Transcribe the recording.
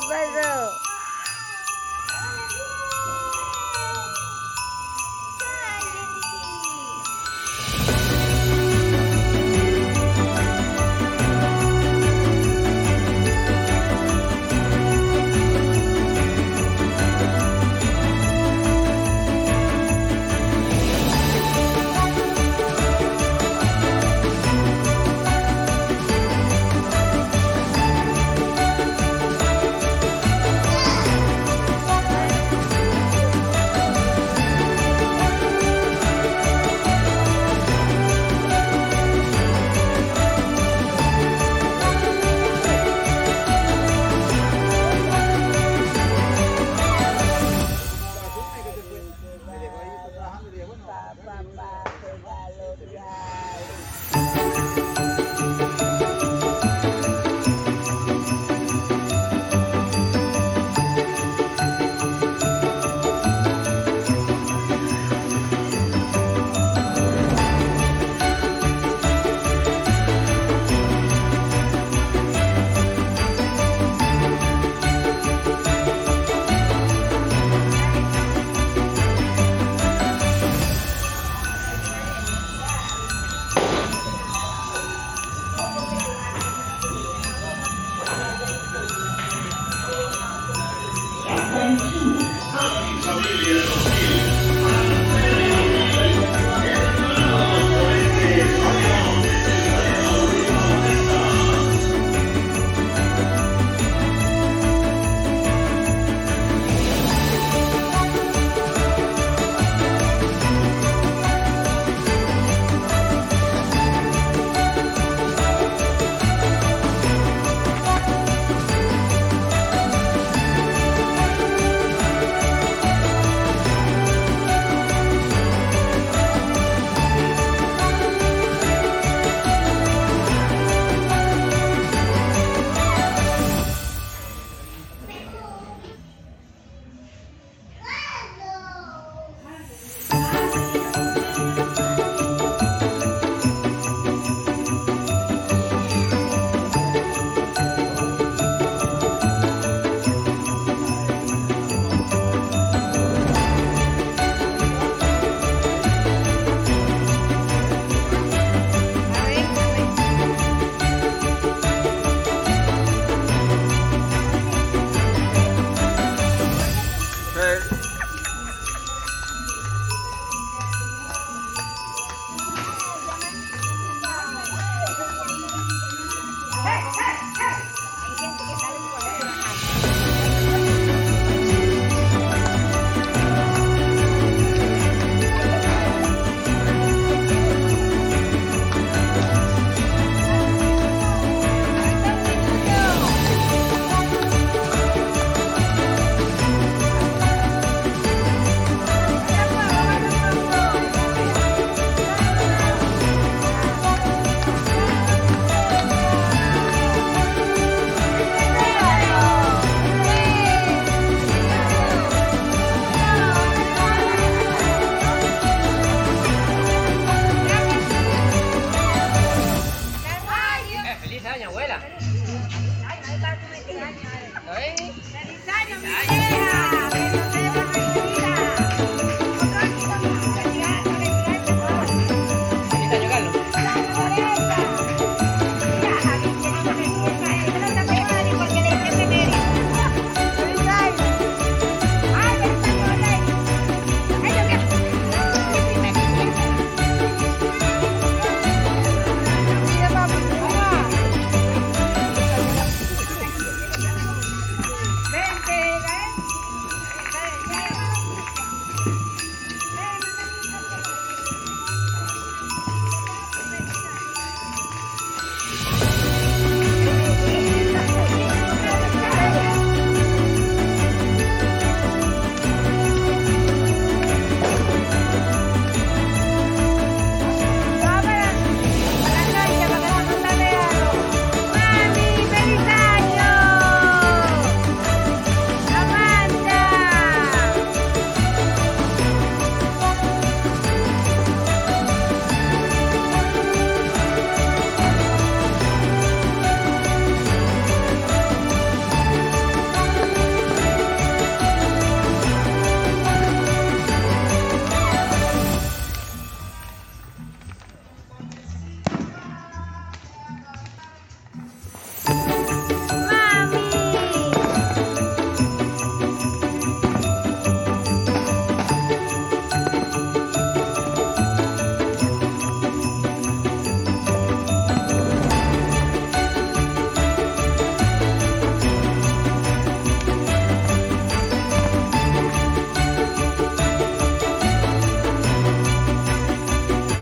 paper.